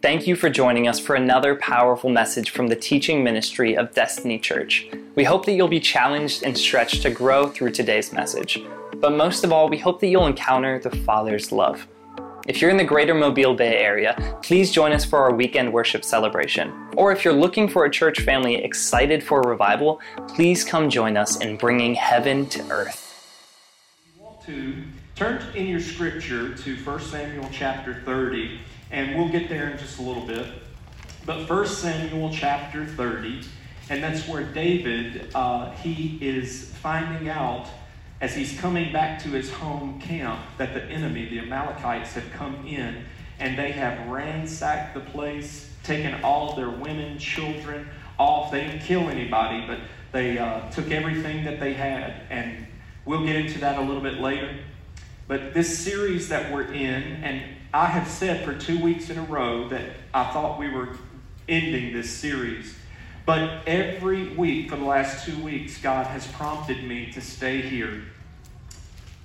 Thank you for joining us for another powerful message from the teaching ministry of Destiny Church. We hope that you'll be challenged and stretched to grow through today's message. But most of all, we hope that you'll encounter the Father's love. If you're in the greater Mobile Bay area, please join us for our weekend worship celebration. Or if you're looking for a church family excited for a revival, please come join us in bringing heaven to earth. You want to turn in your scripture to 1 Samuel chapter 30, and we'll get there in just a little bit. But First Samuel chapter 30, and that's where David, uh, he is finding out as he's coming back to his home camp that the enemy, the Amalekites, have come in and they have ransacked the place, taken all their women, children off. They didn't kill anybody, but they uh, took everything that they had. And we'll get into that a little bit later. But this series that we're in, and I have said for two weeks in a row that I thought we were ending this series. But every week for the last two weeks, God has prompted me to stay here.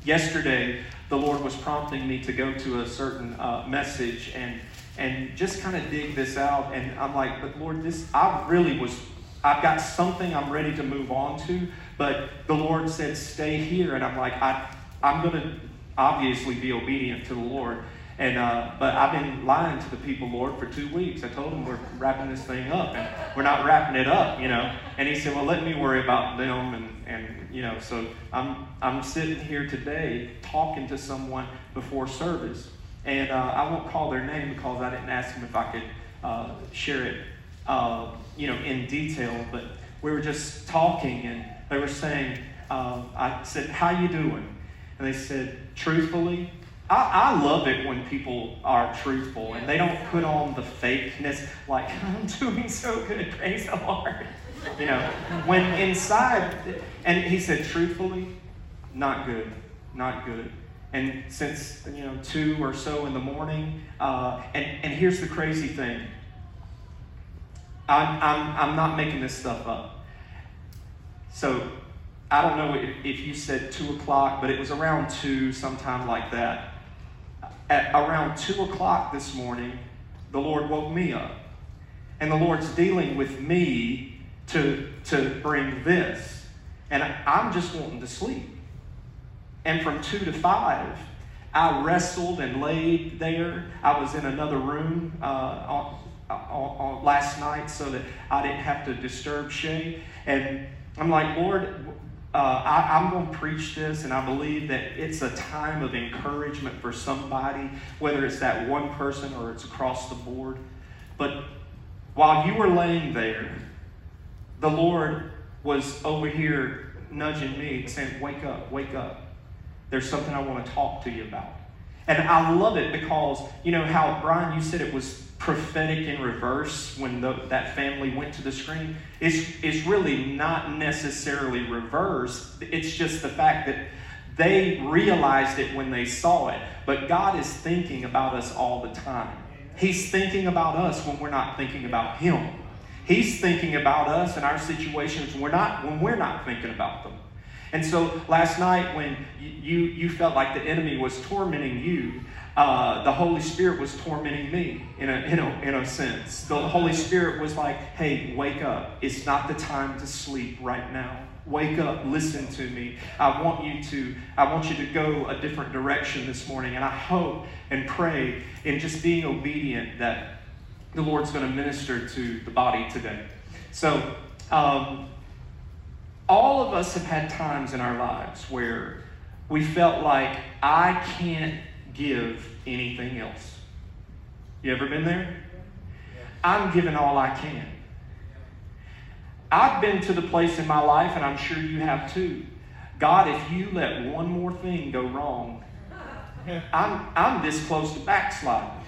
Yesterday, the Lord was prompting me to go to a certain uh, message and and just kind of dig this out. And I'm like, but Lord, this I really was. I've got something I'm ready to move on to, but the Lord said, stay here, and I'm like, I I'm going to obviously be obedient to the Lord. And uh, but I've been lying to the people, Lord, for two weeks. I told them we're wrapping this thing up, and we're not wrapping it up, you know. And he said, "Well, let me worry about them." And and you know, so I'm I'm sitting here today talking to someone before service, and uh, I won't call their name because I didn't ask them if I could uh, share it, uh, you know, in detail. But we were just talking, and they were saying, uh, I said, "How you doing?" And they said, "Truthfully." I, I, love it when people are truthful and they don't put on the fakeness like, I'm doing so good, praise the Lord. You know, when inside, and he said, truthfully, not good, not good. And since, you know, two or so in the morning, uh, and, and here's the crazy thing I'm, I'm, I'm not making this stuff up. So I don't know if, if you said two o'clock, but it was around two, sometime like that at around 2 o'clock this morning, the Lord woke me up. And the Lord's dealing with me to, to bring this. And I'm just wanting to sleep. And from 2 to 5, I wrestled and laid there. I was in another room uh, on, on, on last night so that I didn't have to disturb Shay. And I'm like, Lord, uh, I, am going to preach this, and I believe that it's a time of encouragement for somebody, whether it's that one person or it's across the board. But while you were laying there, the Lord was over here nudging me, saying, Wake up, wake up. There's something I want to talk to you about. And I love it because, you know, how, Brian, you said it was prophetic in reverse when the, that family went to the screen is, is really not necessarily reverse. It's just the fact that they realized it when they saw it. But God is thinking about us all the time. He's thinking about us when we're not thinking about Him. He's thinking about us and our situations when we're not, when we're not thinking about them. And so last night, when you, you felt like the enemy was tormenting you, uh, the Holy Spirit was tormenting me in a, in, a, in a sense. The Holy Spirit was like, hey, wake up. It's not the time to sleep right now. Wake up, listen to me. I want you to, I want you to go a different direction this morning. And I hope and pray in just being obedient that the Lord's going to minister to the body today. So, um, all of us have had times in our lives where we felt like I can't give anything else. You ever been there? I'm giving all I can. I've been to the place in my life, and I'm sure you have too. God, if you let one more thing go wrong, I'm, I'm this close to backsliding.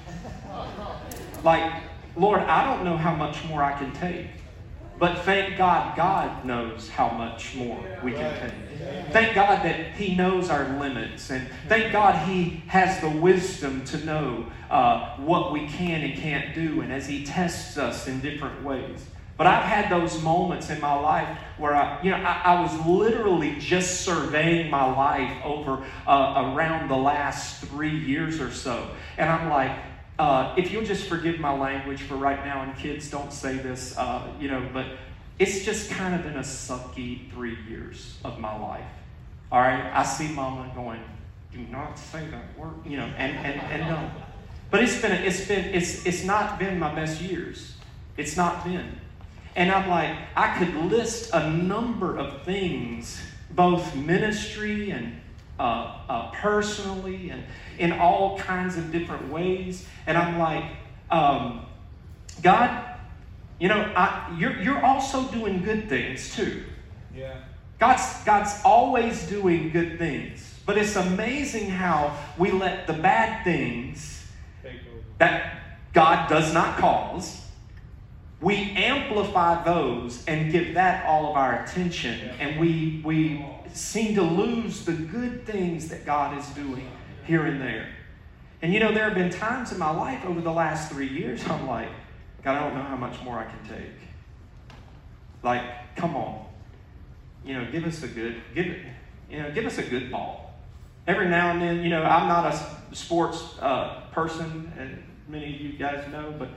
Like, Lord, I don't know how much more I can take. But thank God, God knows how much more we can take. Thank God that He knows our limits. And thank God He has the wisdom to know uh, what we can and can't do. And as He tests us in different ways. But I've had those moments in my life where I, you know, I, I was literally just surveying my life over uh, around the last three years or so. And I'm like, uh, if you'll just forgive my language for right now, and kids don't say this, uh, you know, but it's just kind of been a sucky three years of my life. All right, I see Mama going, "Do not say that word," you know, and and and no. But it's been it's been it's it's not been my best years. It's not been. And I'm like, I could list a number of things, both ministry and uh, uh, personally and in all kinds of different ways. And I'm like, um, God, you know, I, you're, you're also doing good things too. Yeah. God's, God's always doing good things. But it's amazing how we let the bad things that God does not cause, we amplify those and give that all of our attention. And we, we seem to lose the good things that God is doing here and there. And you know, there have been times in my life over the last three years, I'm like, God, I don't know how much more I can take. Like, come on. You know, give us a good, give it, you know, give us a good ball. Every now and then, you know, I'm not a sports uh, person, and many of you guys know, but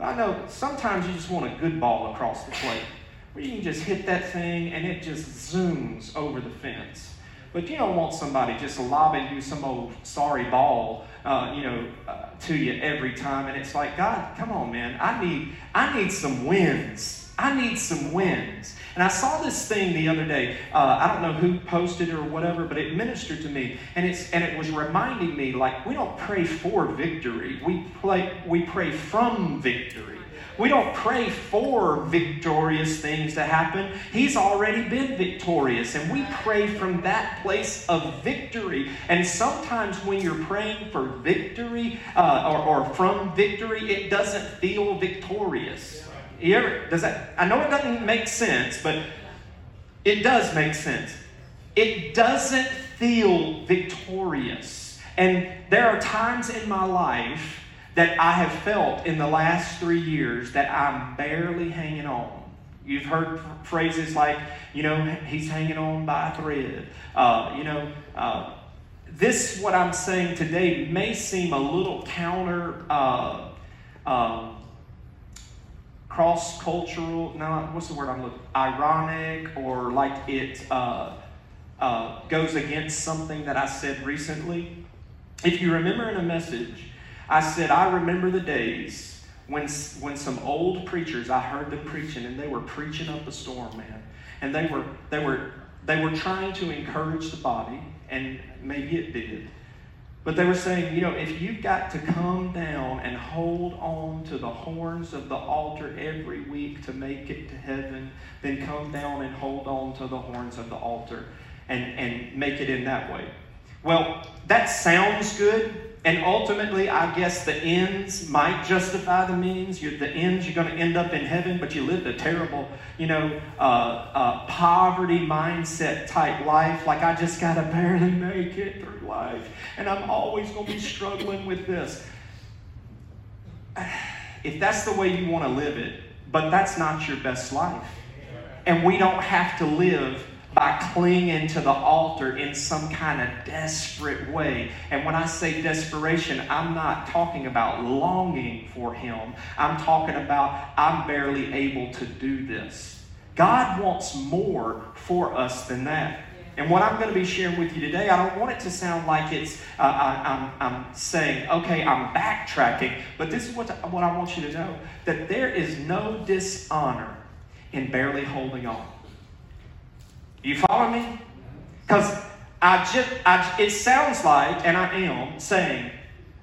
I know sometimes you just want a good ball across the plate where you can just hit that thing and it just zooms over the fence. But you don't want somebody just lobbing you some old sorry ball, uh, you know, uh, to you every time. And it's like, God, come on, man. I need, I need some wins. I need some wins. And I saw this thing the other day. Uh, I don't know who posted it or whatever, but it ministered to me, and it's and it was reminding me like we don't pray for victory. We play, we pray from victory. We don't pray for victorious things to happen. He's already been victorious, and we pray from that place of victory. And sometimes when you're praying for victory uh, or, or from victory, it doesn't feel victorious. You ever, does that? I know it doesn't make sense, but it does make sense. It doesn't feel victorious. And there are times in my life that I have felt in the last three years that I'm barely hanging on. You've heard phrases like, you know, he's hanging on by a thread. Uh, you know, uh, this, what I'm saying today, may seem a little counter, uh, um, cross cultural, no, what's the word I'm looking ironic, or like it uh, uh, goes against something that I said recently. If you remember in a message, I said, I remember the days when, when some old preachers, I heard them preaching, and they were preaching up a storm, man. And they were, they were, they were trying to encourage the body, and maybe it did. But they were saying, you know, if you've got to come down and hold on to the horns of the altar every week to make it to heaven, then come down and hold on to the horns of the altar and, and make it in that way. Well, that sounds good, and ultimately, I guess the ends might justify the means. You're, the ends, you're going to end up in heaven, but you lived a terrible, you know, uh, uh, poverty mindset type life. Like, I just got to barely make it through life. And I'm always going to be struggling with this. If that's the way you want to live it, but that's not your best life. And we don't have to live by clinging to the altar in some kind of desperate way. And when I say desperation, I'm not talking about longing for Him. I'm talking about I'm barely able to do this. God wants more for us than that. And what I'm going to be sharing with you today, I don't want it to sound like it's, uh, I, I'm, I'm saying, okay, I'm backtracking, but this is what, what I want you to know that there is no dishonor in barely holding on. You follow me? Because I just, I, it sounds like, and I am saying,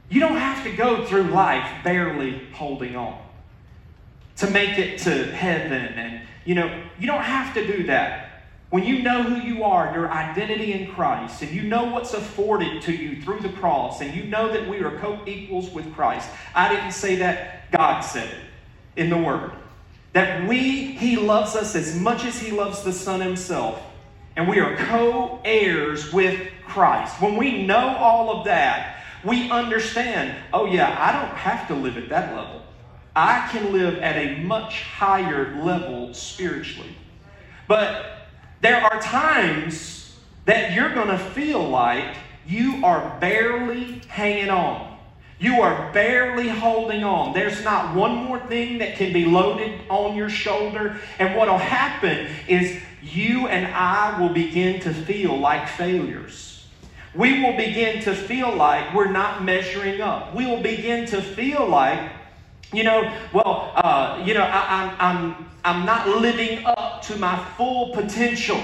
you don't have to go through life barely holding on to make it to heaven. And, you know, you don't have to do that. When you know who you are, your identity in Christ, and you know what's afforded to you through the cross, and you know that we are co equals with Christ. I didn't say that, God said it in the Word. That we, He loves us as much as He loves the Son Himself. And we are co heirs with Christ. When we know all of that, we understand oh, yeah, I don't have to live at that level. I can live at a much higher level spiritually. But there are times that you're going to feel like you are barely hanging on. You are barely holding on. There's not one more thing that can be loaded on your shoulder. And what will happen is you and I will begin to feel like failures. We will begin to feel like we're not measuring up. We will begin to feel like, you know, well, uh, you know, I, I'm, I'm, I'm not living up to my full potential.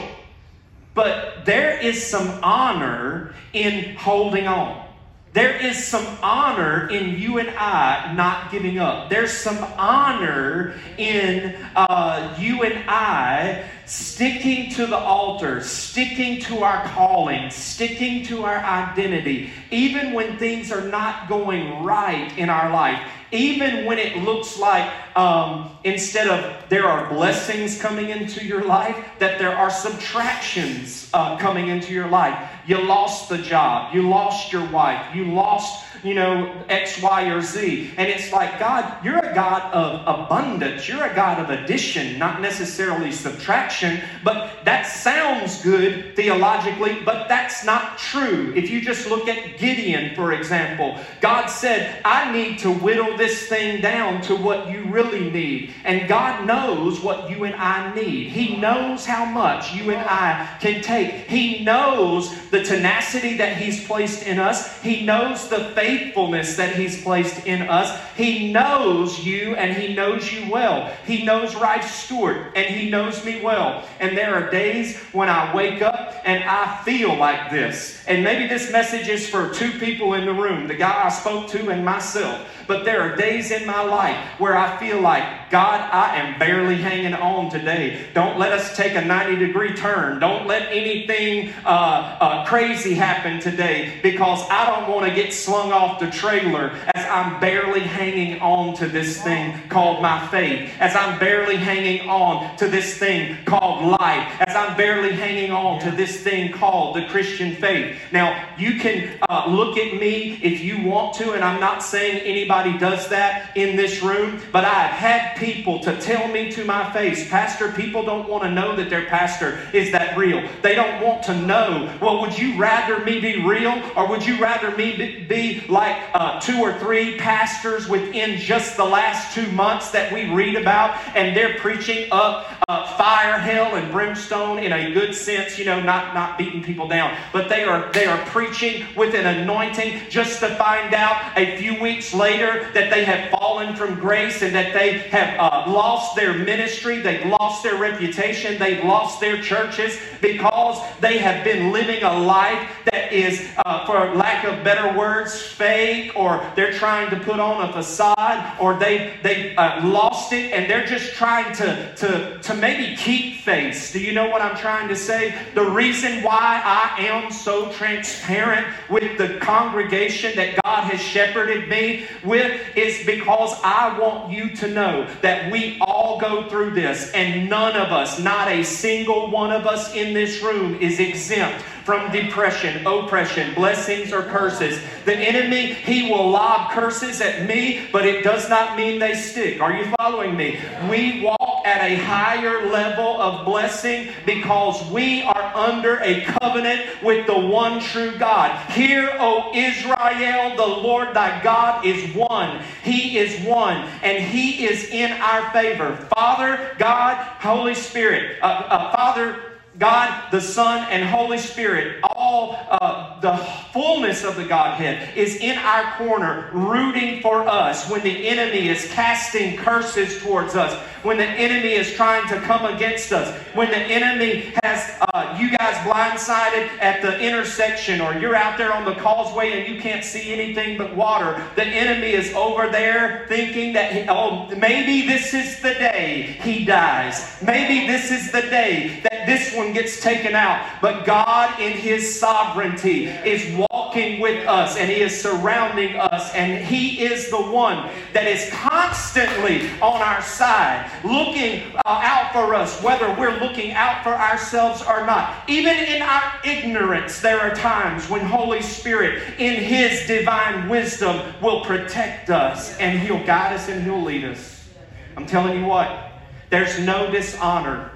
But there is some honor in holding on. There is some honor in you and I not giving up. There's some honor in uh, you and I sticking to the altar, sticking to our calling, sticking to our identity, even when things are not going right in our life even when it looks like um, instead of there are blessings coming into your life, that there are subtractions uh, coming into your life. You lost the job, you lost your wife, you lost you know, X, Y, or Z. And it's like, God, you're a God of abundance. You're a God of addition, not necessarily subtraction. But that sounds good theologically, but that's not true. If you just look at Gideon, for example, God said, I need to whittle this thing down to what you really need. And God knows what you and I need. He knows how much you and I can take. He knows the tenacity that He's placed in us. He knows the faith faithfulness that He's placed in us. He knows you and He knows you well. He knows Rife Stewart and He knows me well. And there are days when I wake up and I feel like this. And maybe this message is for two people in the room the guy I spoke to and myself. But there are days in my life where I feel like, God, I am barely hanging on today. Don't let us take a 90 degree turn. Don't let anything uh, uh, crazy happen today because I don't want to get slung off the trailer as I'm barely hanging on to this thing called my faith, as I'm barely hanging on to this thing called life, as I'm barely hanging on to this thing called the Christian faith. Now, you can uh, look at me if you want to, and I'm not saying anybody does that in this room, but I have had people to tell me to my face, Pastor, people don't want to know that their pastor is that real. They don't want to know. Well, would you rather me be real or would you rather me be like uh, two or three pastors within just the last two months that we read about and they're preaching up uh, fire, hell, and brimstone in a good sense, you know, not, not beating people down, but they are, they are preaching with an anointing just to find out a few weeks later that they have fallen from grace and that they have uh, lost their ministry, they've lost their reputation, they've lost their churches because they have been living a life that is, uh, for lack of better words, fake, or they're trying to put on a facade, or they, they've uh, lost it and they're just trying to, to, to maybe keep face. Do you know what I'm trying to say? The reason why I am so transparent with the congregation that God has shepherded me with is because I want you to know that we all go through this, and none of us, not a single one of us in this room, is exempt from depression, oppression, blessings, or curses. The enemy, he will lob curses at me, but it does not mean they stick. Are you following me? We walk at a higher level of blessing because we are under a covenant with the one true God. Hear, O Israel, the Lord thy God is one. He is one, and He is in our favor. Father, God, Holy Spirit. Uh, uh, Father, God, the Son, and Holy Spirit, all uh, the fullness of the Godhead is in our corner, rooting for us when the enemy is casting curses towards us, when the enemy is trying to come against us, when the enemy has uh, you guys blindsided at the intersection, or you're out there on the causeway and you can't see anything but water. The enemy is over there thinking that, he, oh, maybe this is the day he dies. Maybe this is the day that this one gets taken out. But God, in His sovereignty, is walking with us and He is surrounding us, and He is the one that is constantly on our side, looking uh, out for us, whether we're looking out for ourselves or not. Even in our ignorance, there are times when Holy Spirit, in His divine wisdom, will protect us and He'll guide us and He'll lead us. I'm telling you what, there's no dishonor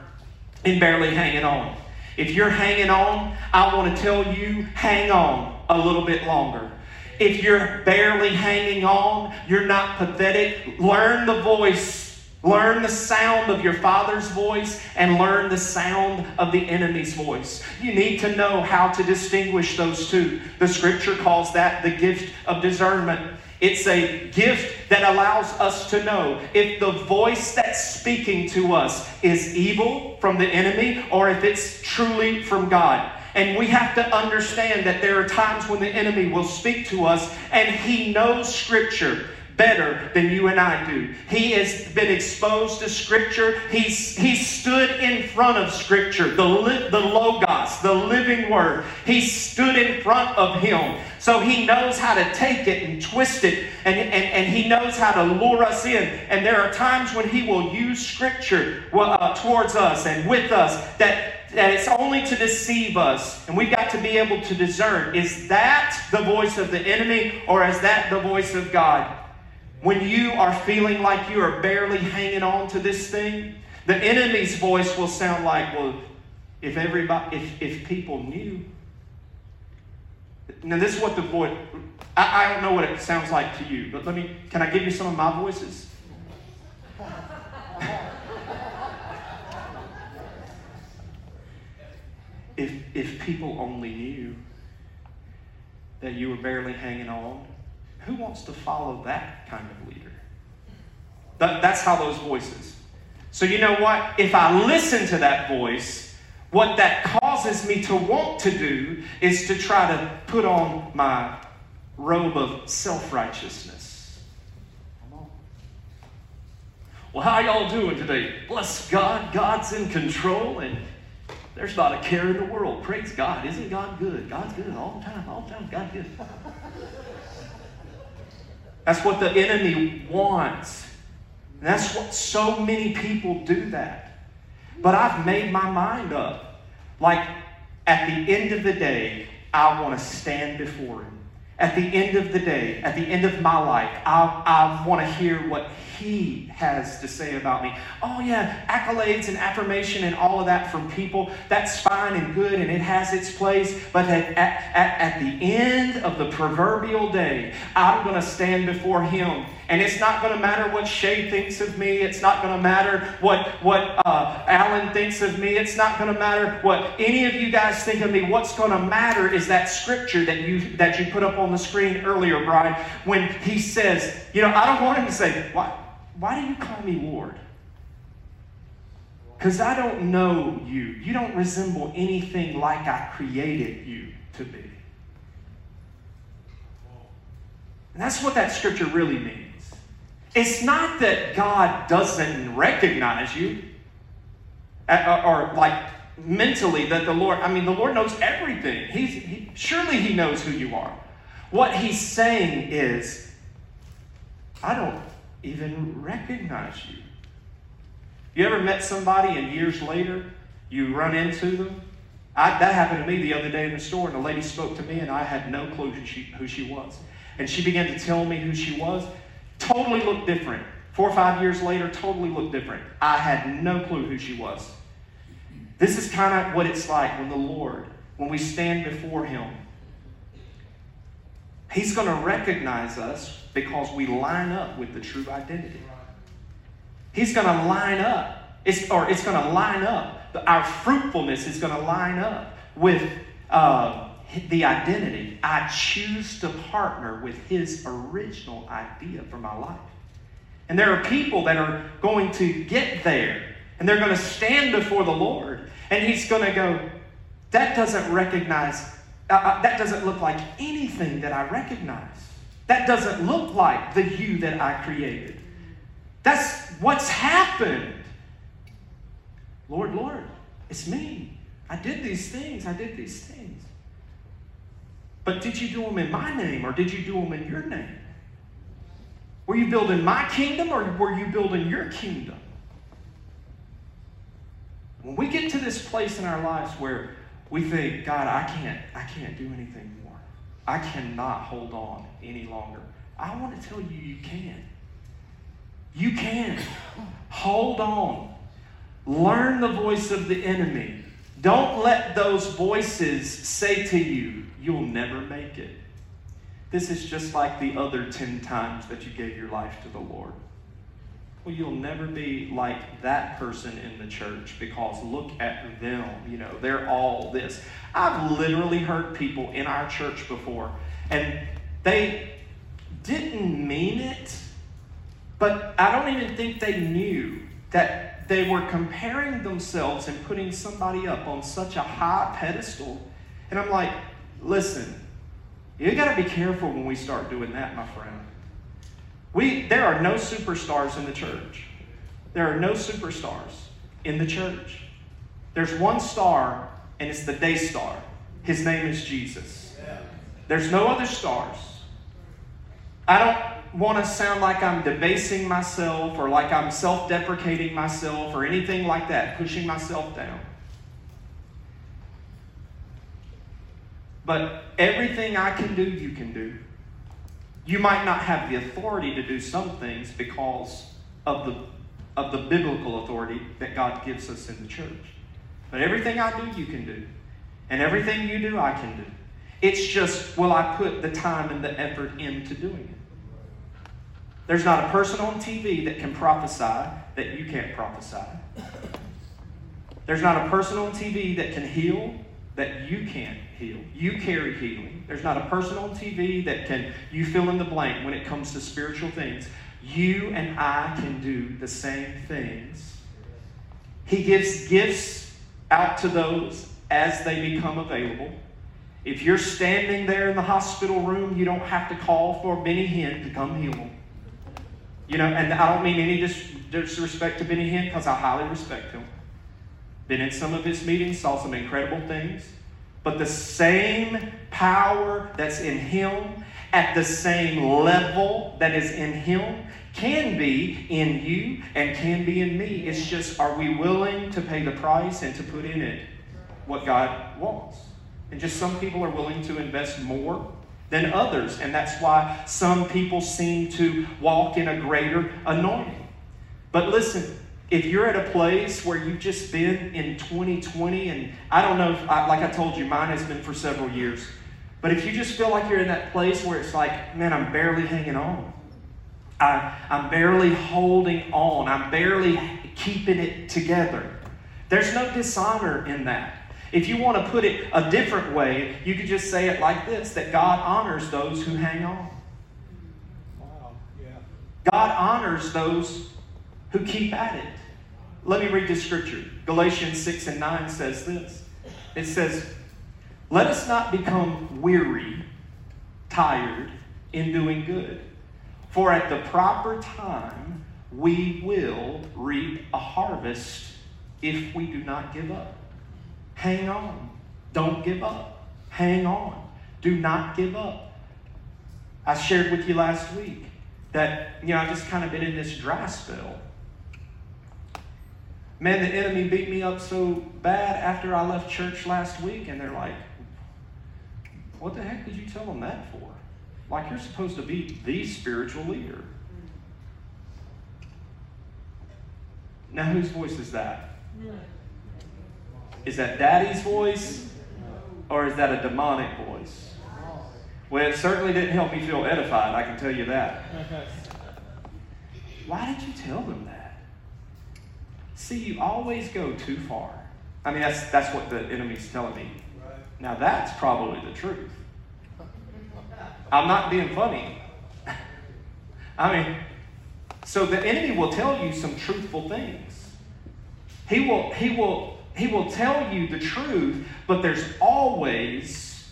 in barely hanging on. If you're hanging on, I want to tell you hang on a little bit longer. If you're barely hanging on, you're not pathetic, learn the voice Learn the sound of your father's voice and learn the sound of the enemy's voice. You need to know how to distinguish those two. The scripture calls that the gift of discernment. It's a gift that allows us to know if the voice that's speaking to us is evil from the enemy or if it's truly from God. And we have to understand that there are times when the enemy will speak to us and he knows Scripture better than you and I do. He has been exposed to Scripture. He's, he stood in front of Scripture, the, li- the Logos, the living Word. He stood in front of Him. So he knows how to take it and twist it, and, and, and he knows how to lure us in. And there are times when he will use Scripture uh, towards us and with us that that it's only to deceive us. And we've got to be able to discern is that the voice of the enemy or is that the voice of God? When you are feeling like you are barely hanging on to this thing, the enemy's voice will sound like, well, if everybody, if, if people knew. Now, this is what the voice, I, I don't know what it sounds like to you, but let me, can I give you some of my voices? if, if people only knew that you were barely hanging on, who wants to follow that kind of leader? That, that's how those voices. So, you know what? If I listen to that voice, what that causes me to want to do is to try to put on my robe of self righteousness. Well, how y'all doing today? Bless God. God's in control, and there's not a care in the world. Praise God. Isn't God good? God's good all the time, all the time. God good. That's what the enemy wants. And that's what so many people do that. But I've made my mind up. Like, at the end of the day, I want to stand before him. At the end of the day, at the end of my life, I, I want to hear what he has to say about me. Oh, yeah, accolades and affirmation and all of that from people, that's fine and good and it has its place. But at, at, at the end of the proverbial day, I'm going to stand before him and it's not going to matter what Shay thinks of me. It's not going to matter what, what uh, Alan thinks of me. It's not going to matter what any of you guys think of me. What's going to matter is that scripture that you, that you put up on the screen earlier, Brian, when he says, you know, I don't want him to say, why, why do you call me Lord? Because I don't know you. You don't resemble anything like I created you to be. And that's what that scripture really means. It's not that God doesn't recognize you, uh, uh, or, like mentally that the Lord, I mean, the Lord knows everything. He's, he, surely He knows who you are. What He's saying is, I don't even recognize you. You ever met somebody and years later you run into them? I, that happened to me the other day in the store, and the lady spoke to me, and I had no clue who she, who she was. And she began to tell me who she was. Totally looked different. Four or five years later, totally looked different. I had no clue who she was. This is kind of what it's like when the Lord, when we stand before Him, He's going to recognize us because we line up with the true identity. He's going to line up, it's, or it's going to line up. Our fruitfulness is going to line up with uh, the identity. I choose to partner with his original idea for my life. And there are people that are going to get there and they're going to stand before the Lord and he's going to go, That doesn't recognize, uh, uh, that doesn't look like anything that I recognize. That doesn't look like the you that I created. That's what's happened. Lord, Lord, it's me. I did these things. I did these things. But did you do them in my name or did you do them in your name? Were you building my kingdom or were you building your kingdom? When we get to this place in our lives where we think, God, I can't, I can't do anything more. I cannot hold on any longer. I want to tell you, you can. You can. Hold on. Learn the voice of the enemy. Don't let those voices say to you, you'll never make it. this is just like the other 10 times that you gave your life to the Lord. Well, you'll never be like that person in the church because look at them. You know, they're all this. I've literally heard people in our church before, and they didn't mean it, but I don't even think they knew that they were comparing themselves and putting somebody up on such a high pedestal. And I'm like, listen, you got to be careful when we start doing that, my friend. We, there are no superstars in the church. There are no superstars in the church. There's one star, and it's the day star. His name is Jesus. There's no other stars. I don't want to sound like I'm debasing myself or like I'm self deprecating myself or anything like that, pushing myself down. But everything I can do, you can do. You might not have the authority to do some things because of the, of the biblical authority that God gives us in the church. But everything I do, you can do. And everything you do, I can do. It's just, will I put the time and the effort into doing it? There's not a person on TV that can prophesy that you can't prophesy. There's not a person on TV that can heal that you can't heal. You carry healing. There's not a person on TV that can, you fill in the blank when it comes to spiritual things. You and I can do the same things. He gives gifts out to those as they become available. If you're standing there in the hospital room, you don't have to call for Benny Hinn to come heal them. You know, and I don't mean any dis- disrespect to Benny Hinn because I highly respect him. Been in some of his meetings, saw some incredible things. But the same power that's in him at the same level that is in him can be in you and can be in me. It's just, are we willing to pay the price and to put in it what God wants? And just some people are willing to invest more than others. And that's why some people seem to walk in a greater anointing. But listen, if you're at a place where you've just been in 2020, and I don't know, if I, like I told you, mine has been for several years. But if you just feel like you're in that place where it's like, man, I'm barely hanging on. I, I'm barely holding on. I'm barely keeping it together. There's no dishonor in that. If you want to put it a different way, you could just say it like this that God honors those who hang on. Wow. Yeah. God honors those who keep at it. Let me read this scripture. Galatians 6 and 9 says this it says, Let us not become weary, tired in doing good, for at the proper time we will reap a harvest if we do not give up. Hang on. Don't give up. Hang on. Do not give up. I shared with you last week that, you know, I just kind of been in this dry spell. Man, the enemy beat me up so bad after I left church last week, and they're like, What the heck did you tell them that for? Like you're supposed to be the spiritual leader. Now, whose voice is that? Is that daddy's voice? Or is that a demonic voice? Well, it certainly didn't help me feel edified, I can tell you that. Why did you tell them that? See, you always go too far. I mean, that's, that's what the enemy's telling me. Right. Now, that's probably the truth. I'm not being funny. I mean, so the enemy will tell you some truthful things. He will, he will, he will tell you the truth, but there's always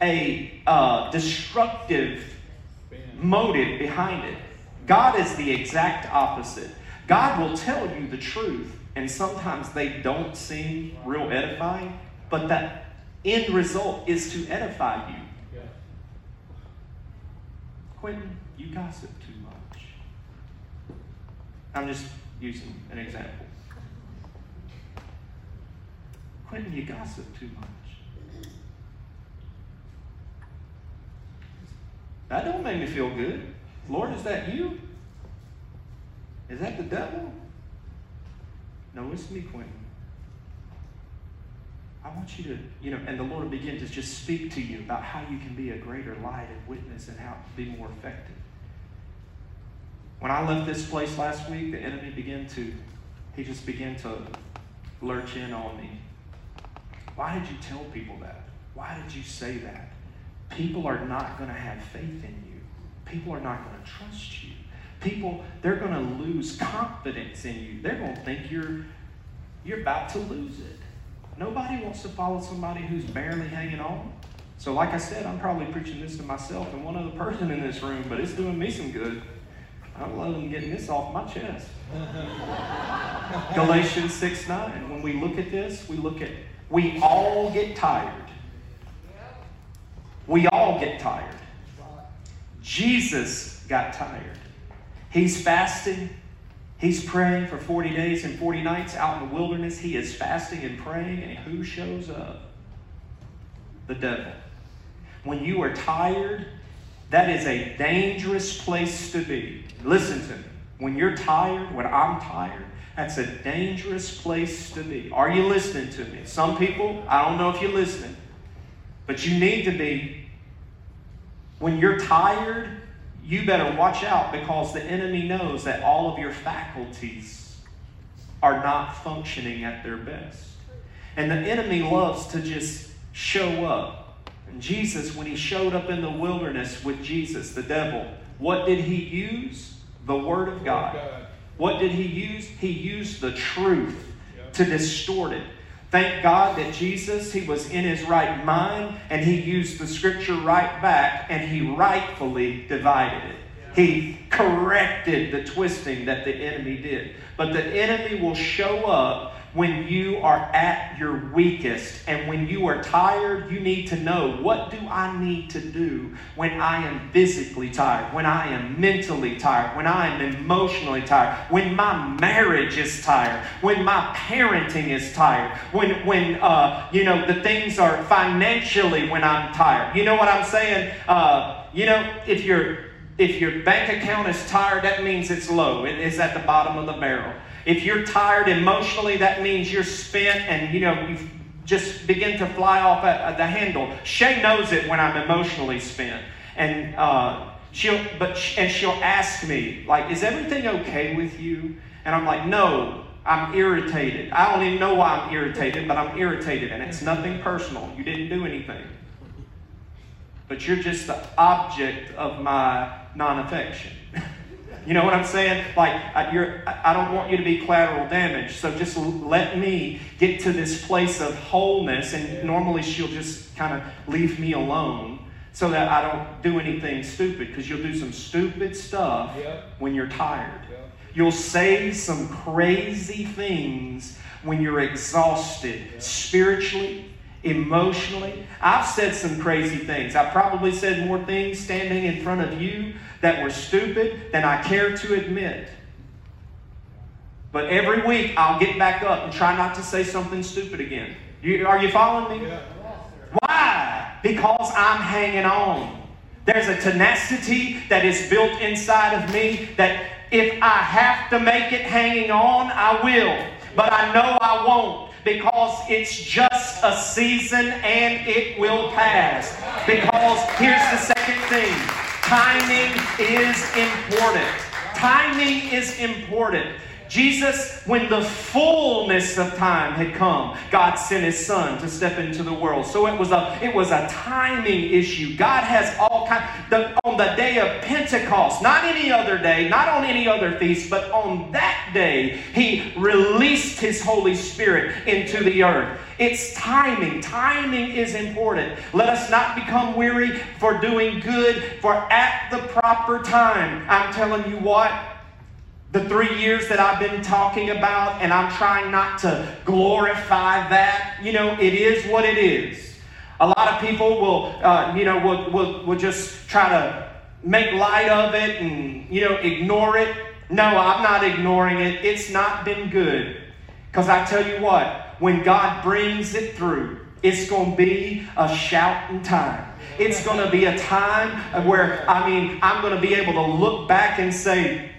a uh, destructive motive behind it. God is the exact opposite. God will tell you the truth, and sometimes they don't seem real edifying, but that end result is to edify you. Yeah. Quentin, you gossip too much. I'm just using an example. Quentin, you gossip too much. That don't make me feel good. Lord, is that you? Is that the devil? No, it's me, Quentin. I want you to, you know, and the Lord will begin to just speak to you about how you can be a greater light and witness and how to be more effective. When I left this place last week, the enemy began to, he just began to lurch in on me. Why did you tell people that? Why did you say that? People are not going to have faith in you. People are not going to trust you. People, they're going to lose confidence in you. They're going to think you're, you're about to lose it. Nobody wants to follow somebody who's barely hanging on. So, like I said, I'm probably preaching this to myself and one other person in this room, but it's doing me some good. I'm loving getting this off my chest. Galatians 6 9. When we look at this, we look at, we all get tired. We all get tired. Jesus got tired. He's fasting. He's praying for 40 days and 40 nights out in the wilderness. He is fasting and praying, and who shows up? The devil. When you are tired, that is a dangerous place to be. Listen to me. When you're tired, when I'm tired, that's a dangerous place to be. Are you listening to me? Some people, I don't know if you're listening, but you need to be. When you're tired, you better watch out because the enemy knows that all of your faculties are not functioning at their best. And the enemy loves to just show up. And Jesus, when he showed up in the wilderness with Jesus, the devil, what did he use? The Word of God. What did he use? He used the truth to distort it. Thank God that Jesus, he was in his right mind and he used the scripture right back and he rightfully divided it. He corrected the twisting that the enemy did. But the enemy will show up when you are at your weakest and when you are tired, you need to know what do I need to do when I am physically tired, when I am mentally tired, when I am emotionally tired, when my marriage is tired, when my parenting is tired, when when uh, you know the things are financially when I'm tired. You know what I'm saying? Uh, you know if your if your bank account is tired, that means it's low. It is at the bottom of the barrel. If you're tired emotionally, that means you're spent and you know you just begin to fly off at, the handle. Shay knows it when I'm emotionally spent, and uh, she'll but and she'll ask me like, "Is everything okay with you?" And I'm like, "No." I'm irritated. I don't even know why I'm irritated, but I'm irritated, and it's nothing personal. You didn't do anything. But you're just the object of my non affection. You know what I'm saying? Like, you're, I don't want you to be collateral damage. So just let me get to this place of wholeness. And normally she'll just kind of leave me alone so that I don't do anything stupid because you'll do some stupid stuff yep. when you're tired. Yep. You'll say some crazy things when you're exhausted yep. spiritually, emotionally. I've said some crazy things. I probably said more things standing in front of you that were stupid than I care to admit. But every week I'll get back up and try not to say something stupid again. You, are you following me? Yeah. Why? Because I'm hanging on. There's a tenacity that is built inside of me that if I have to make it hanging on, I will. But I know I won't because it's just a season and it will pass. Because here's the second thing timing is important. Timing is important. Jesus, when the fullness of time had come, God sent his son to step into the world. So it was a it was a timing issue. God has all kind on the day of Pentecost, not any other day, not on any other feast, but on that day, he released his Holy Spirit into the earth. It's timing. Timing is important. Let us not become weary for doing good, for at the proper time. I'm telling you what, the three years that I've been talking about, and I'm trying not to glorify that. You know, it is what it is. A lot of people will, uh, you know, will, will, will just try to make light of it and, you know, ignore it. No, I'm not ignoring it. It's not been good. Because I tell you what, when God brings it through, it's going to be a shouting time. It's going to be a time where, I mean, I'm going to be able to look back and say,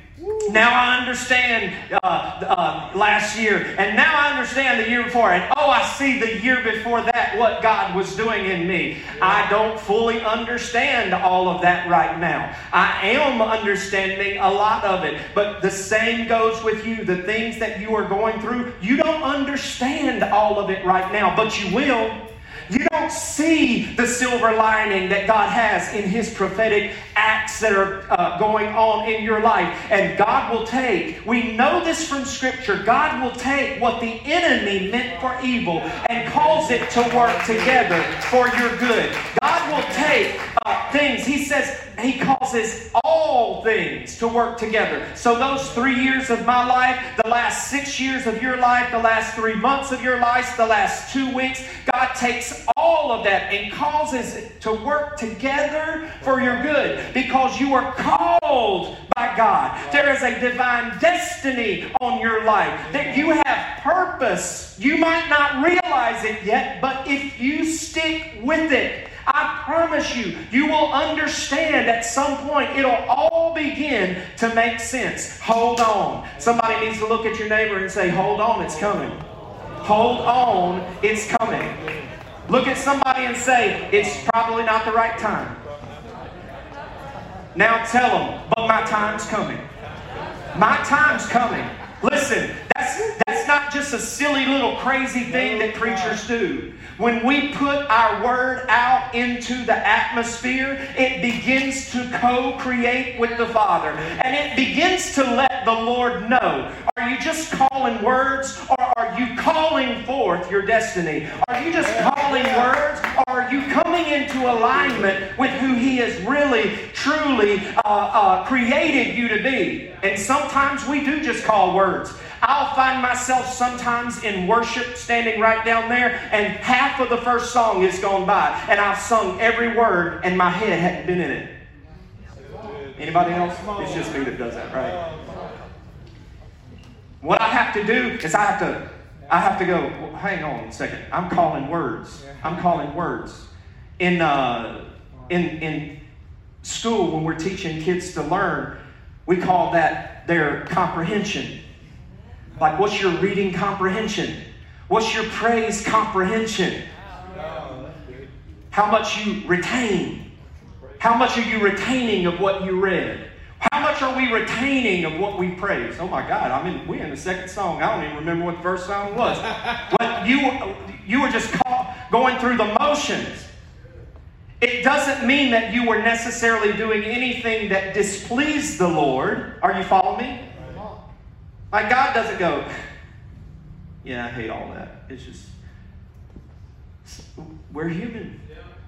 Now I understand uh, uh, last year, and now I understand the year before, and oh, I see the year before that what God was doing in me. I don't fully understand all of that right now. I am understanding a lot of it, but the same goes with you. The things that you are going through, you don't understand all of it right now, but you will. You don't see the silver lining that God has in His prophetic acts that are uh, going on in your life. And God will take, we know this from Scripture, God will take what the enemy meant for evil and cause it to work together for your good. God will take uh, things, He says, He causes all things to work together. So, those three years of my life, the last six years of your life, the last three months of your life, the last two weeks, God takes all of that and causes it to work together for your good because you are called by God. There is a divine destiny on your life, that you have purpose. You might not realize it yet, but if you stick with it, I promise you, you will understand at some point it'll all begin to make sense. Hold on. Somebody needs to look at your neighbor and say, Hold on, it's coming. Hold on, it's coming. Look at somebody and say, It's probably not the right time. Now tell them, but my time's coming. My time's coming. Listen, that's, just a silly little crazy thing that preachers do. When we put our word out into the atmosphere, it begins to co create with the Father. And it begins to let the Lord know are you just calling words or are you calling forth your destiny? Are you just calling words or are you coming into alignment with who He has really, truly uh, uh, created you to be? And sometimes we do just call words. I'll find myself sometimes in worship standing right down there, and half of the first song is gone by, and I've sung every word, and my head hadn't been in it. Anybody else? It's just me that does that, right? What I have to do is I have to I have to go, well, hang on a second. I'm calling words. I'm calling words. In, uh, in, in school, when we're teaching kids to learn, we call that their comprehension. Like, what's your reading comprehension? What's your praise comprehension? How much you retain? How much are you retaining of what you read? How much are we retaining of what we praise? Oh my God, I mean, we're in the second song. I don't even remember what the first song was. but you, you were just going through the motions. It doesn't mean that you were necessarily doing anything that displeased the Lord. Are you following me? Like God doesn't go, yeah, I hate all that. It's just we're human.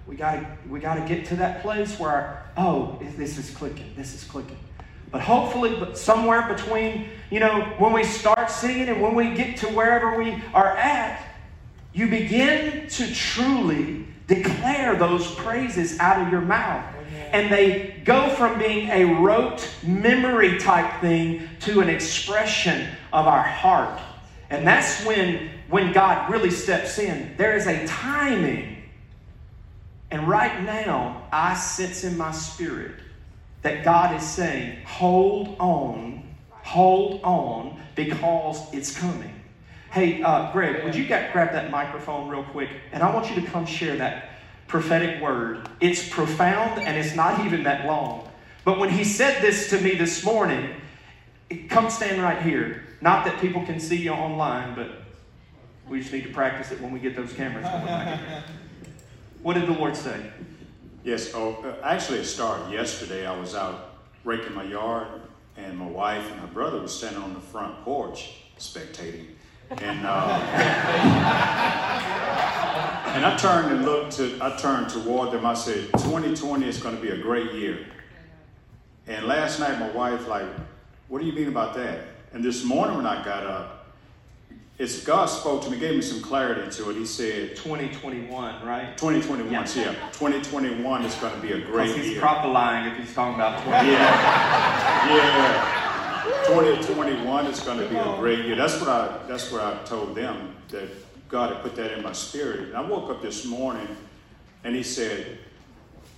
We gotta we gotta get to that place where oh this is clicking, this is clicking. But hopefully, but somewhere between you know when we start singing and when we get to wherever we are at, you begin to truly declare those praises out of your mouth and they go from being a rote memory type thing to an expression of our heart. And that's when, when God really steps in. There is a timing. And right now, I sense in my spirit that God is saying, hold on, hold on, because it's coming. Hey, uh, Greg, would you get, grab that microphone real quick? And I want you to come share that prophetic word. It's profound and it's not even that long. But when he said this to me this morning, come stand right here. Not that people can see you online, but we just need to practice it when we get those cameras going. what did the Lord say? Yes, oh, uh, actually, it started yesterday. I was out raking my yard, and my wife and my brother were standing on the front porch spectating. And uh, and I turned and looked to I turned toward them. I said, 2020 is going to be a great year. And last night my wife like, what do you mean about that? And this morning when I got up, it's God spoke to me, gave me some clarity to it. He said 2021, right? 2021, yeah. yeah. 2021 is going to be a great he's year. He's prophesying if he's talking about 20. Yeah. yeah. 2021 is going to be a great year. That's what I that's what I told them that God had put that in my spirit. And I woke up this morning and he said,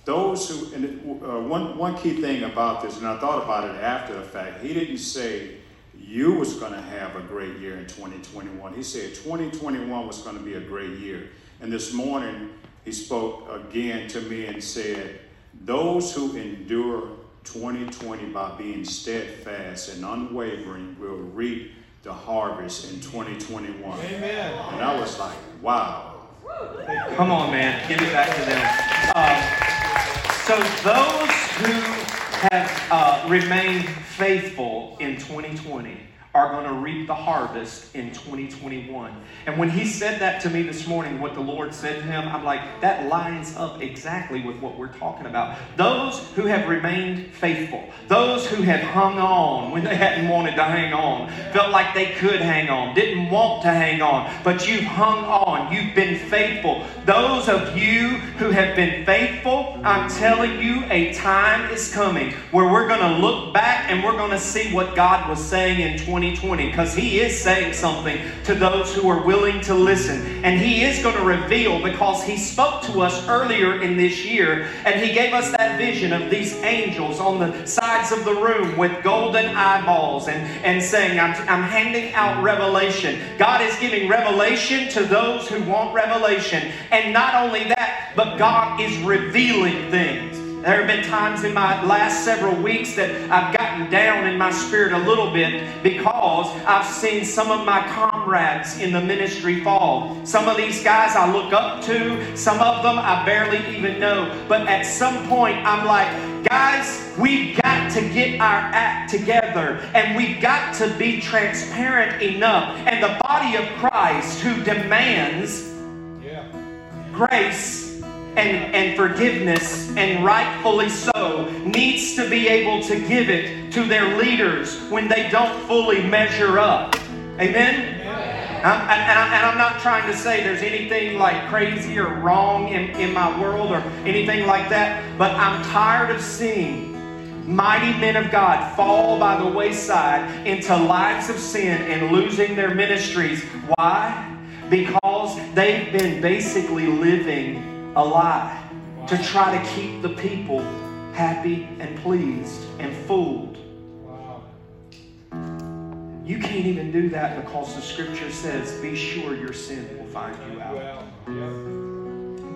those who, and uh, one, one key thing about this, and I thought about it after the fact, he didn't say you was going to have a great year in 2021. He said 2021 was going to be a great year. And this morning, he spoke again to me and said, Those who endure 2020 by being steadfast and unwavering will reap the harvest in 2021. Amen. And I was like, wow. Come on, man. Give it back to them. Uh, so, those who have uh, remained faithful in 2020 are going to reap the harvest in 2021. And when he said that to me this morning, what the Lord said to him, I'm like, that lines up exactly with what we're talking about. Those who have remained faithful, those who have hung on when they hadn't wanted to hang on, felt like they could hang on, didn't want to hang on, but you've hung on, you've been faithful. Those of you who have been faithful, I'm telling you, a time is coming where we're going to look back and we're going to see what God was saying in 20. 2020 because He is saying something to those who are willing to listen. And He is going to reveal because He spoke to us earlier in this year and He gave us that vision of these angels on the sides of the room with golden eyeballs and, and saying, I'm, I'm handing out revelation. God is giving revelation to those who want revelation. And not only that, but God is revealing things. There have been times in my last several weeks that I've gotten down in my spirit a little bit because I've seen some of my comrades in the ministry fall. Some of these guys I look up to, some of them I barely even know. But at some point, I'm like, guys, we've got to get our act together and we've got to be transparent enough. And the body of Christ who demands yeah. grace and, and forgiveness, and rightfully so, needs to be able to give it to their leaders when they don't fully measure up. Amen? I'm, and, I, am not trying to say there's anything like crazy or wrong in, in my world or anything like that, but I'm tired of seeing mighty men of God fall by the wayside into lives of sin and losing their ministries. Why? Because they've been basically living a lie to try to keep the people happy and pleased and fooled. You can't even do that because the scripture says, Be sure your sin will find you out.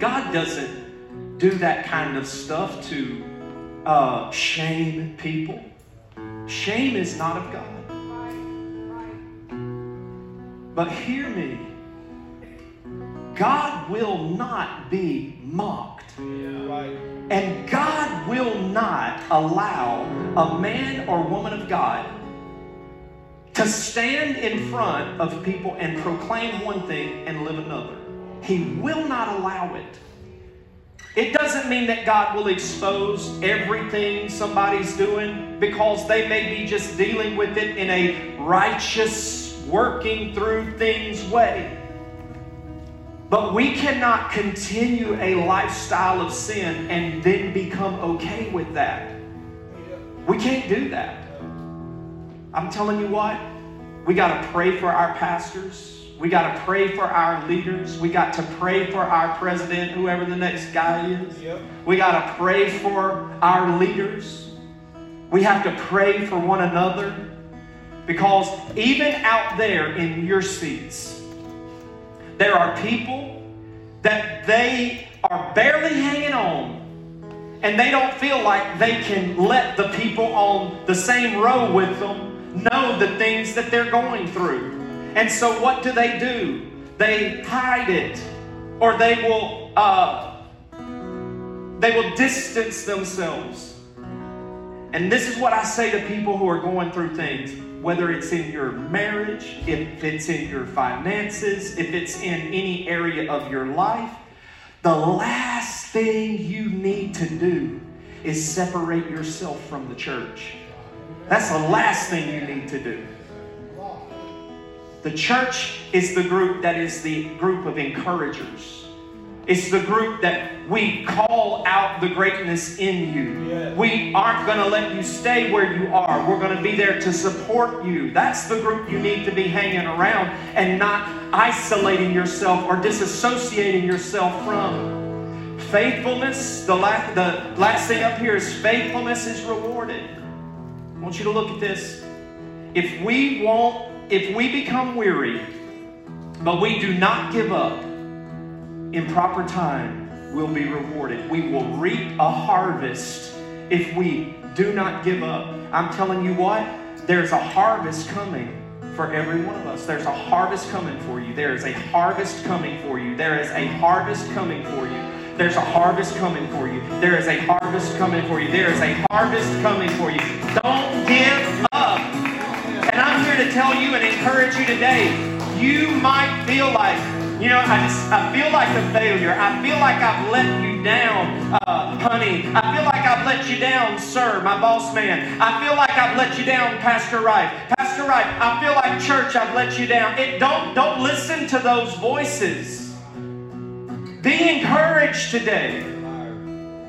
God doesn't do that kind of stuff to uh, shame people. Shame is not of God. But hear me God will not be mocked. And God will not allow a man or woman of God to stand in front of people and proclaim one thing and live another. He will not allow it. It doesn't mean that God will expose everything somebody's doing because they may be just dealing with it in a righteous, working through things way. But we cannot continue a lifestyle of sin and then become okay with that. We can't do that. I'm telling you what, we got to pray for our pastors. We got to pray for our leaders. We got to pray for our president, whoever the next guy is. Yep. We got to pray for our leaders. We have to pray for one another. Because even out there in your seats, there are people that they are barely hanging on and they don't feel like they can let the people on the same row with them know the things that they're going through. And so, what do they do? They hide it, or they will uh, they will distance themselves. And this is what I say to people who are going through things whether it's in your marriage, if it's in your finances, if it's in any area of your life, the last thing you need to do is separate yourself from the church. That's the last thing you need to do. The church is the group that is the group of encouragers it's the group that we call out the greatness in you. Yeah. We aren't going to let you stay where you are. We're going to be there to support you. That's the group you need to be hanging around and not isolating yourself or disassociating yourself from. Faithfulness, the last, the last thing up here is faithfulness is rewarded. I want you to look at this. If we won't, if we become weary, but we do not give up in proper time, we'll be rewarded. We will reap a harvest if we do not give up. I'm telling you what, there's a harvest coming for every one of us. There's a harvest coming for you. There is a harvest coming for you. There is a harvest coming for you. There's a harvest coming for you. There is a harvest coming for you. There is a harvest coming for you. Don't give up. And I'm here to tell you and encourage you today. You might feel like, you know, I just I feel like a failure. I feel like I've let you down, uh, honey. I feel like I've let you down, sir, my boss man. I feel like I've let you down, Pastor Wright. Pastor Wright, I feel like church, I've let you down. It don't don't listen to those voices. Be encouraged today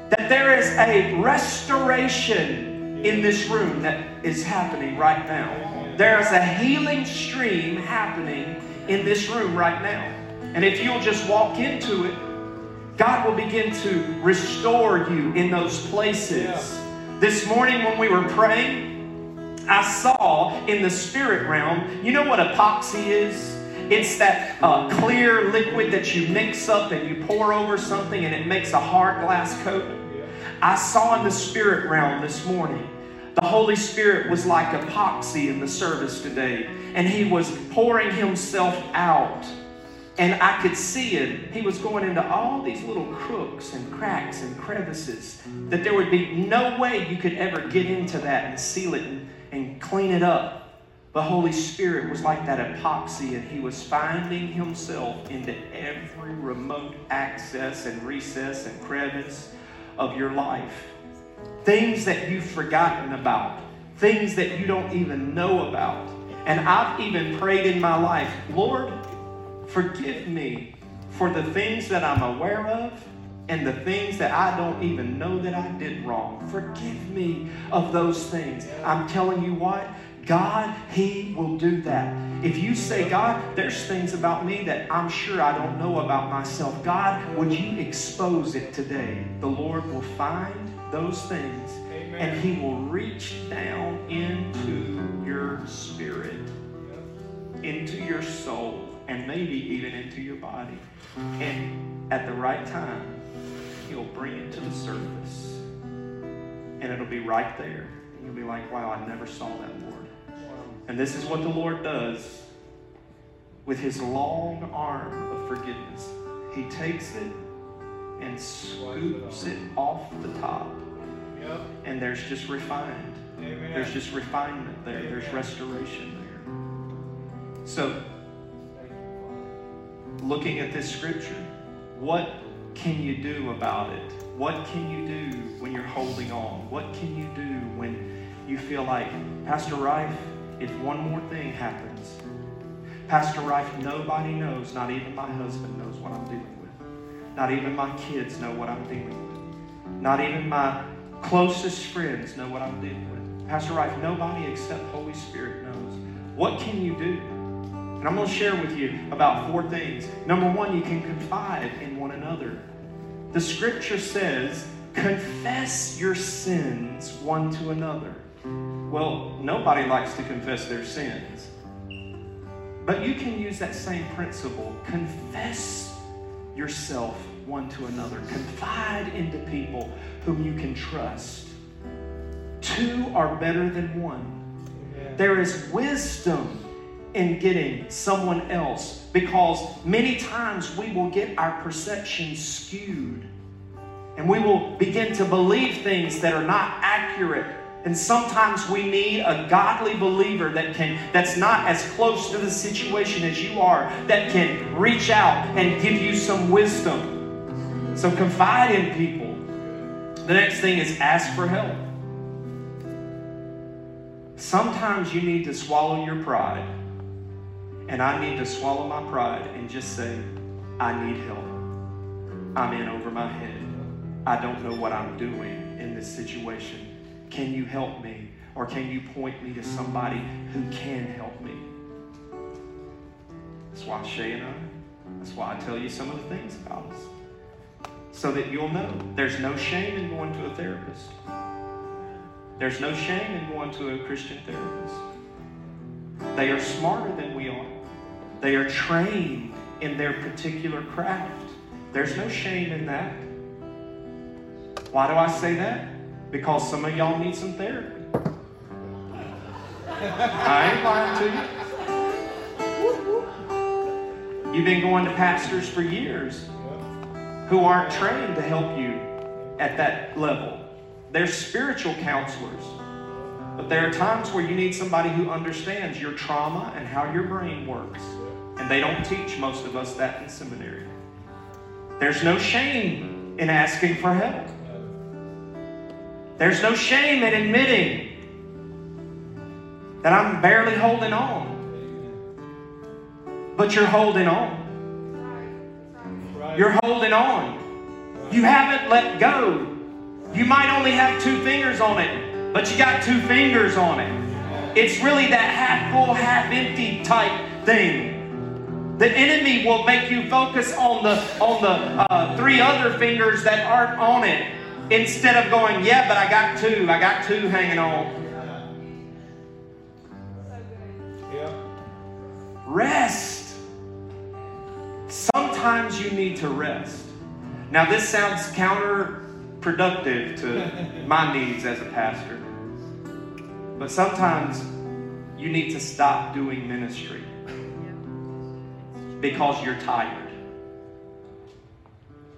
that there is a restoration in this room that is happening right now. There is a healing stream happening in this room right now. And if you'll just walk into it, God will begin to restore you in those places. This morning when we were praying, I saw in the spirit realm, you know what epoxy is? It's that uh, clear liquid that you mix up and you pour over something and it makes a hard glass coat. I saw in the spirit realm this morning, the Holy Spirit was like epoxy in the service today, and He was pouring Himself out. And I could see it. He was going into all these little crooks and cracks and crevices that there would be no way you could ever get into that and seal it and, and clean it up. The Holy Spirit was like that epoxy, and He was finding Himself into every remote access and recess and crevice of your life. Things that you've forgotten about, things that you don't even know about. And I've even prayed in my life, Lord, forgive me for the things that I'm aware of and the things that I don't even know that I did wrong. Forgive me of those things. I'm telling you what, God, He will do that. If you say, God, there's things about me that I'm sure I don't know about myself, God, would you expose it today? The Lord will find those things Amen. and He will reach down into your spirit, into your soul, and maybe even into your body. And at the right time, He'll bring it to the surface. And it'll be right there. And you'll be like, wow, I never saw that, Lord. And this is what the Lord does with his long arm of forgiveness. He takes it and scoops it off the top. Yep. And there's just refined. Amen. There's just refinement there. Amen. There's restoration there. So, looking at this scripture, what can you do about it? What can you do when you're holding on? What can you do when you feel like, Pastor Rife, if one more thing happens, Pastor Rife, nobody knows, not even my husband knows what I'm dealing with. Not even my kids know what I'm dealing with. Not even my closest friends know what I'm dealing with. Pastor Rife, nobody except Holy Spirit knows. What can you do? And I'm going to share with you about four things. Number one, you can confide in one another. The scripture says, confess your sins one to another. Well, nobody likes to confess their sins. But you can use that same principle. Confess yourself one to another. Confide into people whom you can trust. Two are better than one. There is wisdom in getting someone else because many times we will get our perception skewed and we will begin to believe things that are not accurate and sometimes we need a godly believer that can that's not as close to the situation as you are, that can reach out and give you some wisdom. So confide in people. The next thing is ask for help. Sometimes you need to swallow your pride. And I need to swallow my pride and just say, I need help. I'm in over my head. I don't know what I'm doing in this situation. Can you help me? Or can you point me to somebody who can help me? That's why Shay and I, that's why I tell you some of the things about us. so that you'll know there's no shame in going to a therapist. There's no shame in going to a Christian therapist. They are smarter than. They are trained in their particular craft. There's no shame in that. Why do I say that? Because some of y'all need some therapy. I ain't lying to you. You've been going to pastors for years who aren't trained to help you at that level. They're spiritual counselors. But there are times where you need somebody who understands your trauma and how your brain works. And they don't teach most of us that in seminary. There's no shame in asking for help. There's no shame in admitting that I'm barely holding on. But you're holding on. You're holding on. You haven't let go. You might only have two fingers on it, but you got two fingers on it. It's really that half full, half empty type thing. The enemy will make you focus on the on the uh, three other fingers that aren't on it instead of going, yeah, but I got two. I got two hanging on. Rest. Sometimes you need to rest. Now, this sounds counterproductive to my needs as a pastor, but sometimes you need to stop doing ministry because you're tired.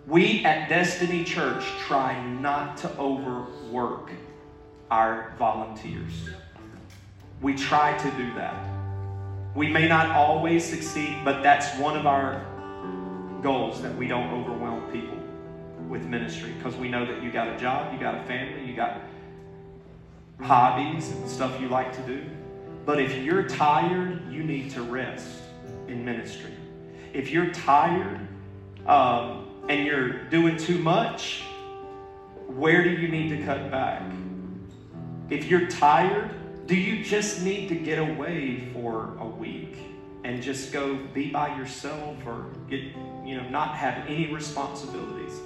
We at Destiny Church try not to overwork our volunteers. We try to do that. We may not always succeed, but that's one of our goals that we don't overwhelm people with ministry because we know that you got a job, you got a family, you got hobbies and stuff you like to do. But if you're tired, you need to rest in ministry. If you're tired um, and you're doing too much, where do you need to cut back? If you're tired, do you just need to get away for a week and just go be by yourself or get, you know, not have any responsibilities?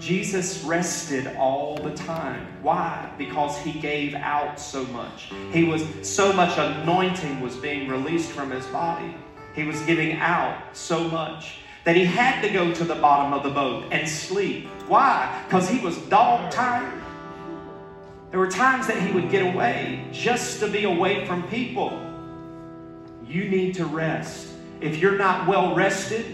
Jesus rested all the time. Why? Because he gave out so much. He was so much anointing was being released from his body. He was giving out so much that he had to go to the bottom of the boat and sleep. Why? Because he was dog tired. There were times that he would get away just to be away from people. You need to rest. If you're not well rested,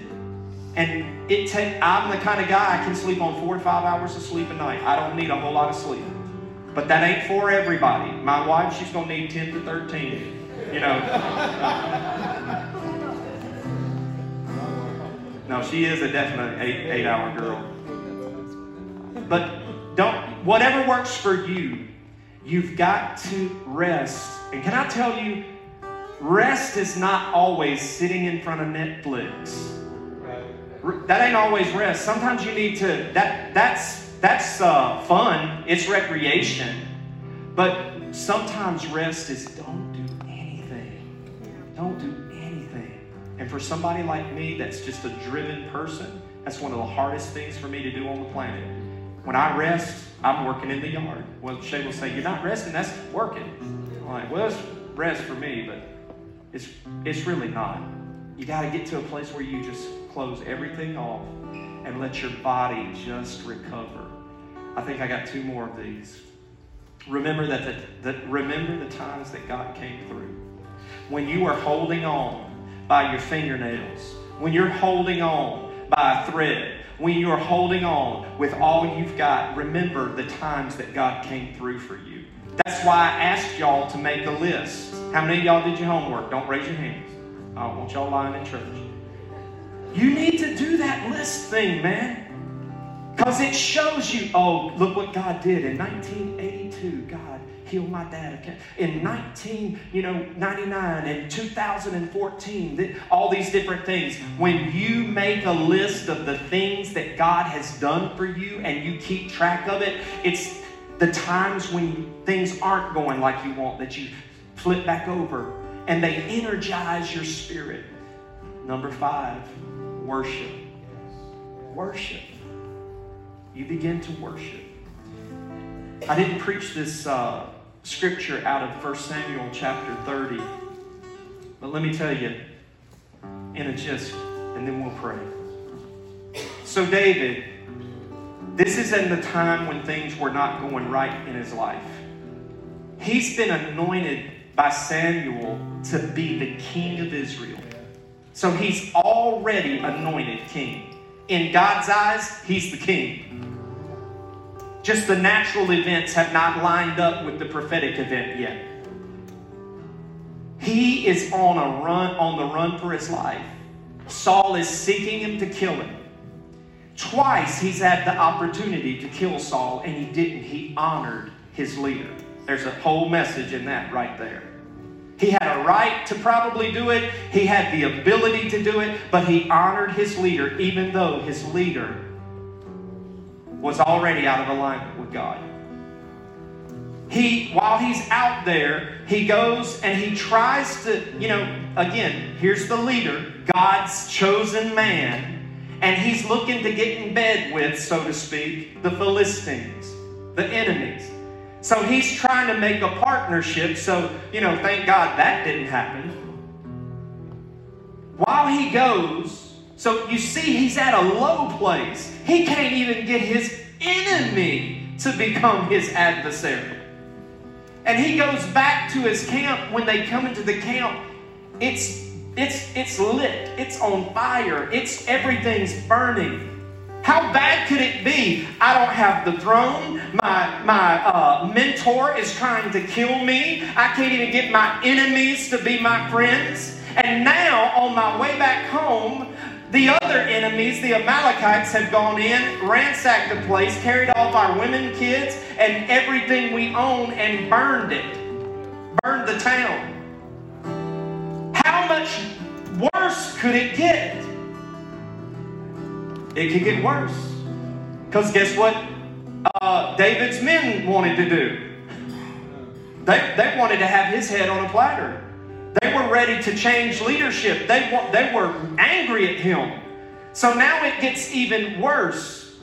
and it take I'm the kind of guy I can sleep on four to five hours of sleep a night. I don't need a whole lot of sleep. But that ain't for everybody. My wife, she's gonna need 10 to 13. You know. No, she is a definite eight eight hour girl. But don't whatever works for you, you've got to rest. And can I tell you, rest is not always sitting in front of Netflix. That ain't always rest. Sometimes you need to. That that's that's uh, fun. It's recreation. But sometimes rest is don't do for somebody like me, that's just a driven person. That's one of the hardest things for me to do on the planet. When I rest, I'm working in the yard. Well, Shay will say, You're not resting, that's working. I'm like, well, rest for me, but it's it's really not. You got to get to a place where you just close everything off and let your body just recover. I think I got two more of these. Remember that, the, that remember the times that God came through. When you are holding on by your fingernails, when you're holding on by a thread, when you're holding on with all you've got, remember the times that God came through for you. That's why I asked y'all to make a list. How many of y'all did your homework? Don't raise your hands. I don't want y'all lying in church. You need to do that list thing, man. Because it shows you, oh, look what God did in 1982. God healed my dad. In 19, you know, 99 and 2014, all these different things. When you make a list of the things that God has done for you and you keep track of it, it's the times when things aren't going like you want that you flip back over and they energize your spirit. Number five, worship. Worship. you begin to worship. I didn't preach this uh, scripture out of 1 Samuel chapter 30, but let me tell you in a gist, and then we'll pray. So, David, this is in the time when things were not going right in his life. He's been anointed by Samuel to be the king of Israel. So he's already anointed king. In God's eyes, he's the king. Just the natural events have not lined up with the prophetic event yet. He is on a run on the run for his life. Saul is seeking him to kill him. Twice he's had the opportunity to kill Saul and he didn't. He honored his leader. There's a whole message in that right there. He had a right to probably do it, he had the ability to do it, but he honored his leader even though his leader was already out of alignment with God. He, while he's out there, he goes and he tries to, you know, again, here's the leader, God's chosen man, and he's looking to get in bed with, so to speak, the Philistines, the enemies. So he's trying to make a partnership. So, you know, thank God that didn't happen. While he goes, so you see, he's at a low place. He can't even get his enemy to become his adversary. And he goes back to his camp. When they come into the camp, it's it's it's lit. It's on fire. It's everything's burning. How bad could it be? I don't have the throne. My, my uh, mentor is trying to kill me. I can't even get my enemies to be my friends. And now, on my way back home, the other enemies, the Amalekites, have gone in, ransacked the place, carried off our women, kids, and everything we own and burned it. Burned the town. How much worse could it get? it could get worse. Because guess what uh, David's men wanted to do? They, they wanted to have his head on a platter. They were ready to change leadership. They, they were angry at him. So now it gets even worse.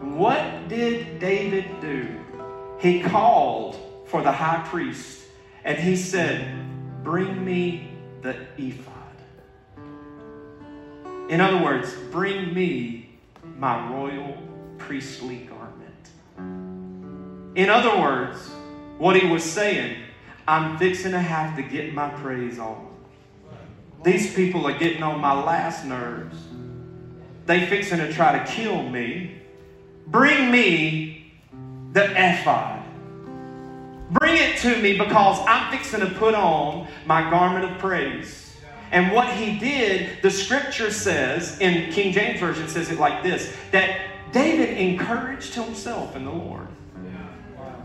What did David do? He called for the high priest and he said, Bring me the ephod. In other words, bring me my royal priestly garment. In other words, what he was saying, I'm fixing to have to get my praise on. These people are getting on my last nerves. They fixing to try to kill me. Bring me the ephod. Bring it to me because I'm fixing to put on my garment of praise. And what he did, the scripture says, in King James Version says it like this that David encouraged himself in the Lord.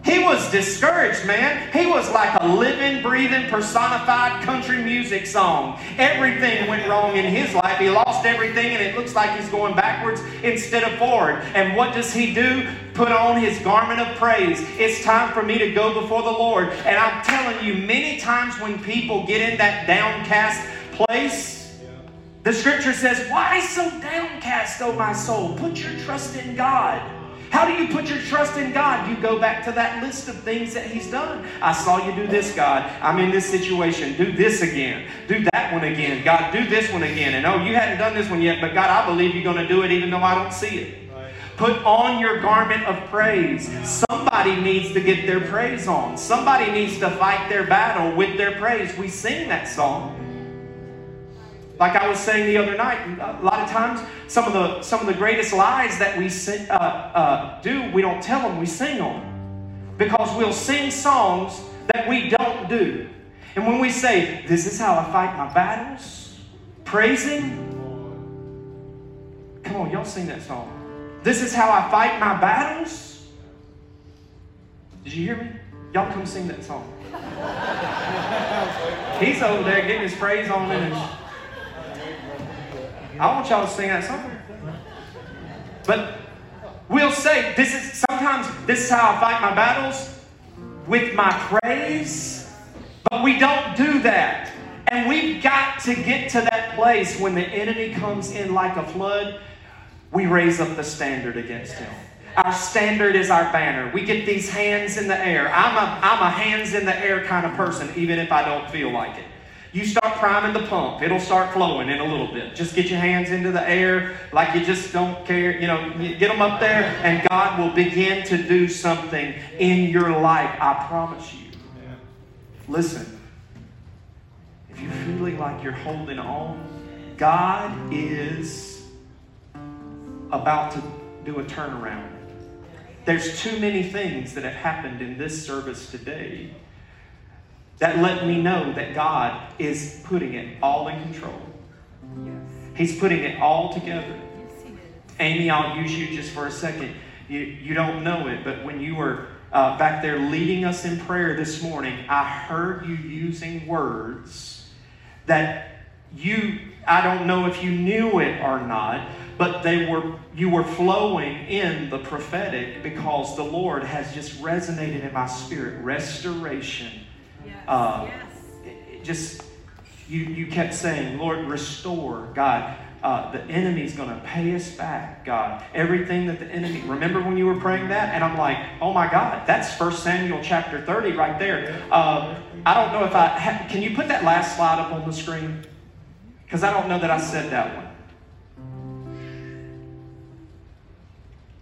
He was discouraged, man. He was like a living, breathing, personified country music song. Everything went wrong in his life. He lost everything, and it looks like he's going backwards instead of forward. And what does he do? Put on his garment of praise. It's time for me to go before the Lord. And I'm telling you, many times when people get in that downcast place. The scripture says, Why so downcast, O my soul? Put your trust in God. How do you put your trust in God? You go back to that list of things that He's done. I saw you do this, God. I'm in this situation. Do this again. Do that one again. God, do this one again. And oh, you hadn't done this one yet, but God, I believe you're going to do it even though I don't see it. Put on your garment of praise. Somebody needs to get their praise on. Somebody needs to fight their battle with their praise. We sing that song. Like I was saying the other night, a lot of times some of the some of the greatest lies that we uh, uh, do, we don't tell them, we sing them, because we'll sing songs that we don't do. And when we say, "This is how I fight my battles," praising. Come on, y'all sing that song. This is how I fight my battles. Did you hear me? Y'all come sing that song. He's over there getting his praise on in his. I want y'all to sing that song. But we'll say, this is sometimes this is how I fight my battles with my praise. But we don't do that. And we've got to get to that place when the enemy comes in like a flood, we raise up the standard against him. our standard is our banner. We get these hands in the air. I'm a, I'm a hands in the air kind of person, even if I don't feel like it. You start priming the pump, it'll start flowing in a little bit. Just get your hands into the air like you just don't care. You know, get them up there, and God will begin to do something in your life. I promise you. Listen, if you're feeling like you're holding on, God is about to do a turnaround. There's too many things that have happened in this service today that let me know that God is putting it all in control. He's putting it all together. Amy, I'll use you just for a second. You, you don't know it, but when you were uh, back there leading us in prayer this morning, I heard you using words that you, I don't know if you knew it or not, but they were you were flowing in the prophetic because the Lord has just resonated in my spirit. Restoration uh, yes. Just you, you kept saying, Lord, restore, God. Uh, the enemy's going to pay us back, God. Everything that the enemy. Remember when you were praying that? And I'm like, oh my God, that's 1 Samuel chapter 30 right there. Uh, I don't know if I. Ha- can you put that last slide up on the screen? Because I don't know that I said that one.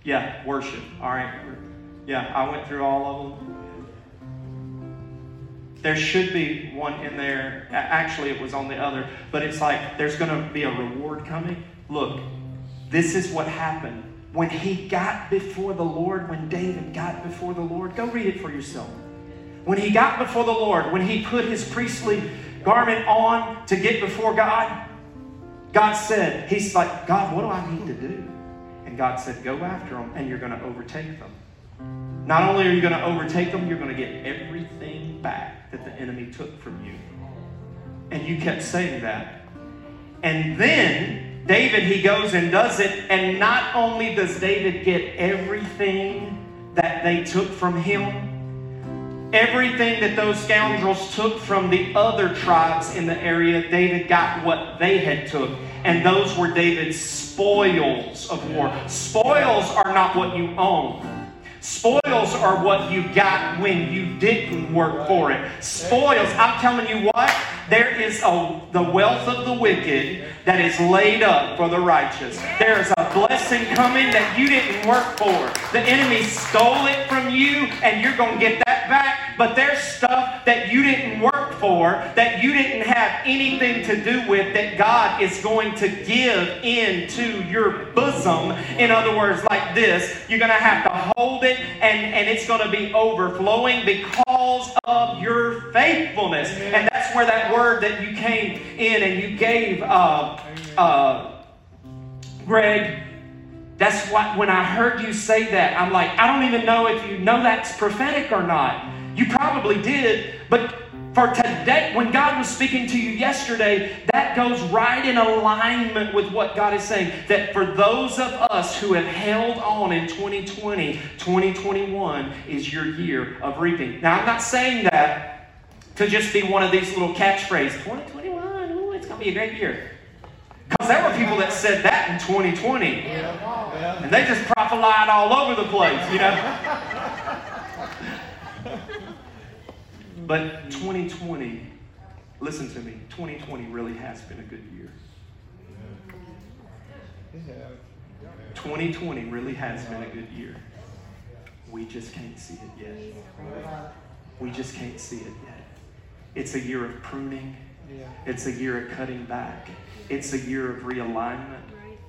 Yeah, worship. All right. Yeah, I went through all of them. There should be one in there. Actually, it was on the other, but it's like there's going to be a reward coming. Look, this is what happened when he got before the Lord, when David got before the Lord. Go read it for yourself. When he got before the Lord, when he put his priestly garment on to get before God, God said, He's like, God, what do I need to do? And God said, Go after them, and you're going to overtake them. Not only are you going to overtake them, you're going to get everything back that the enemy took from you. And you kept saying that. And then David, he goes and does it. And not only does David get everything that they took from him, everything that those scoundrels took from the other tribes in the area, David got what they had took. And those were David's spoils of war. Spoils are not what you own. Spoils are what you got when you didn't work for it. Spoils, I'm telling you what, there is a, the wealth of the wicked that is laid up for the righteous. There is a blessing coming that you didn't work for. The enemy stole it from you, and you're going to get that back. But there's stuff that you didn't work for, that you didn't have anything to do with, that God is going to give into your bosom. In other words, like this, you're going to have to hold it, and, and it's going to be overflowing because of your faithfulness. And that's where that word that you came in and you gave. Uh, uh, Greg, that's what, when I heard you say that, I'm like, I don't even know if you know that's prophetic or not. You probably did, but for today, when God was speaking to you yesterday, that goes right in alignment with what God is saying. That for those of us who have held on in 2020, 2021 is your year of reaping. Now, I'm not saying that to just be one of these little catchphrases 2021, ooh, it's going to be a great year. Because there were people that said that in 2020. And they just prophesied all over the place, you know. but 2020, listen to me, 2020 really has been a good year. 2020 really has been a good year. We just can't see it yet. We just can't see it yet. It's a year of pruning. It's a year of cutting back. It's a year of realignment.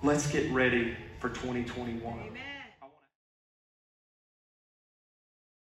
Let's get ready for 2021.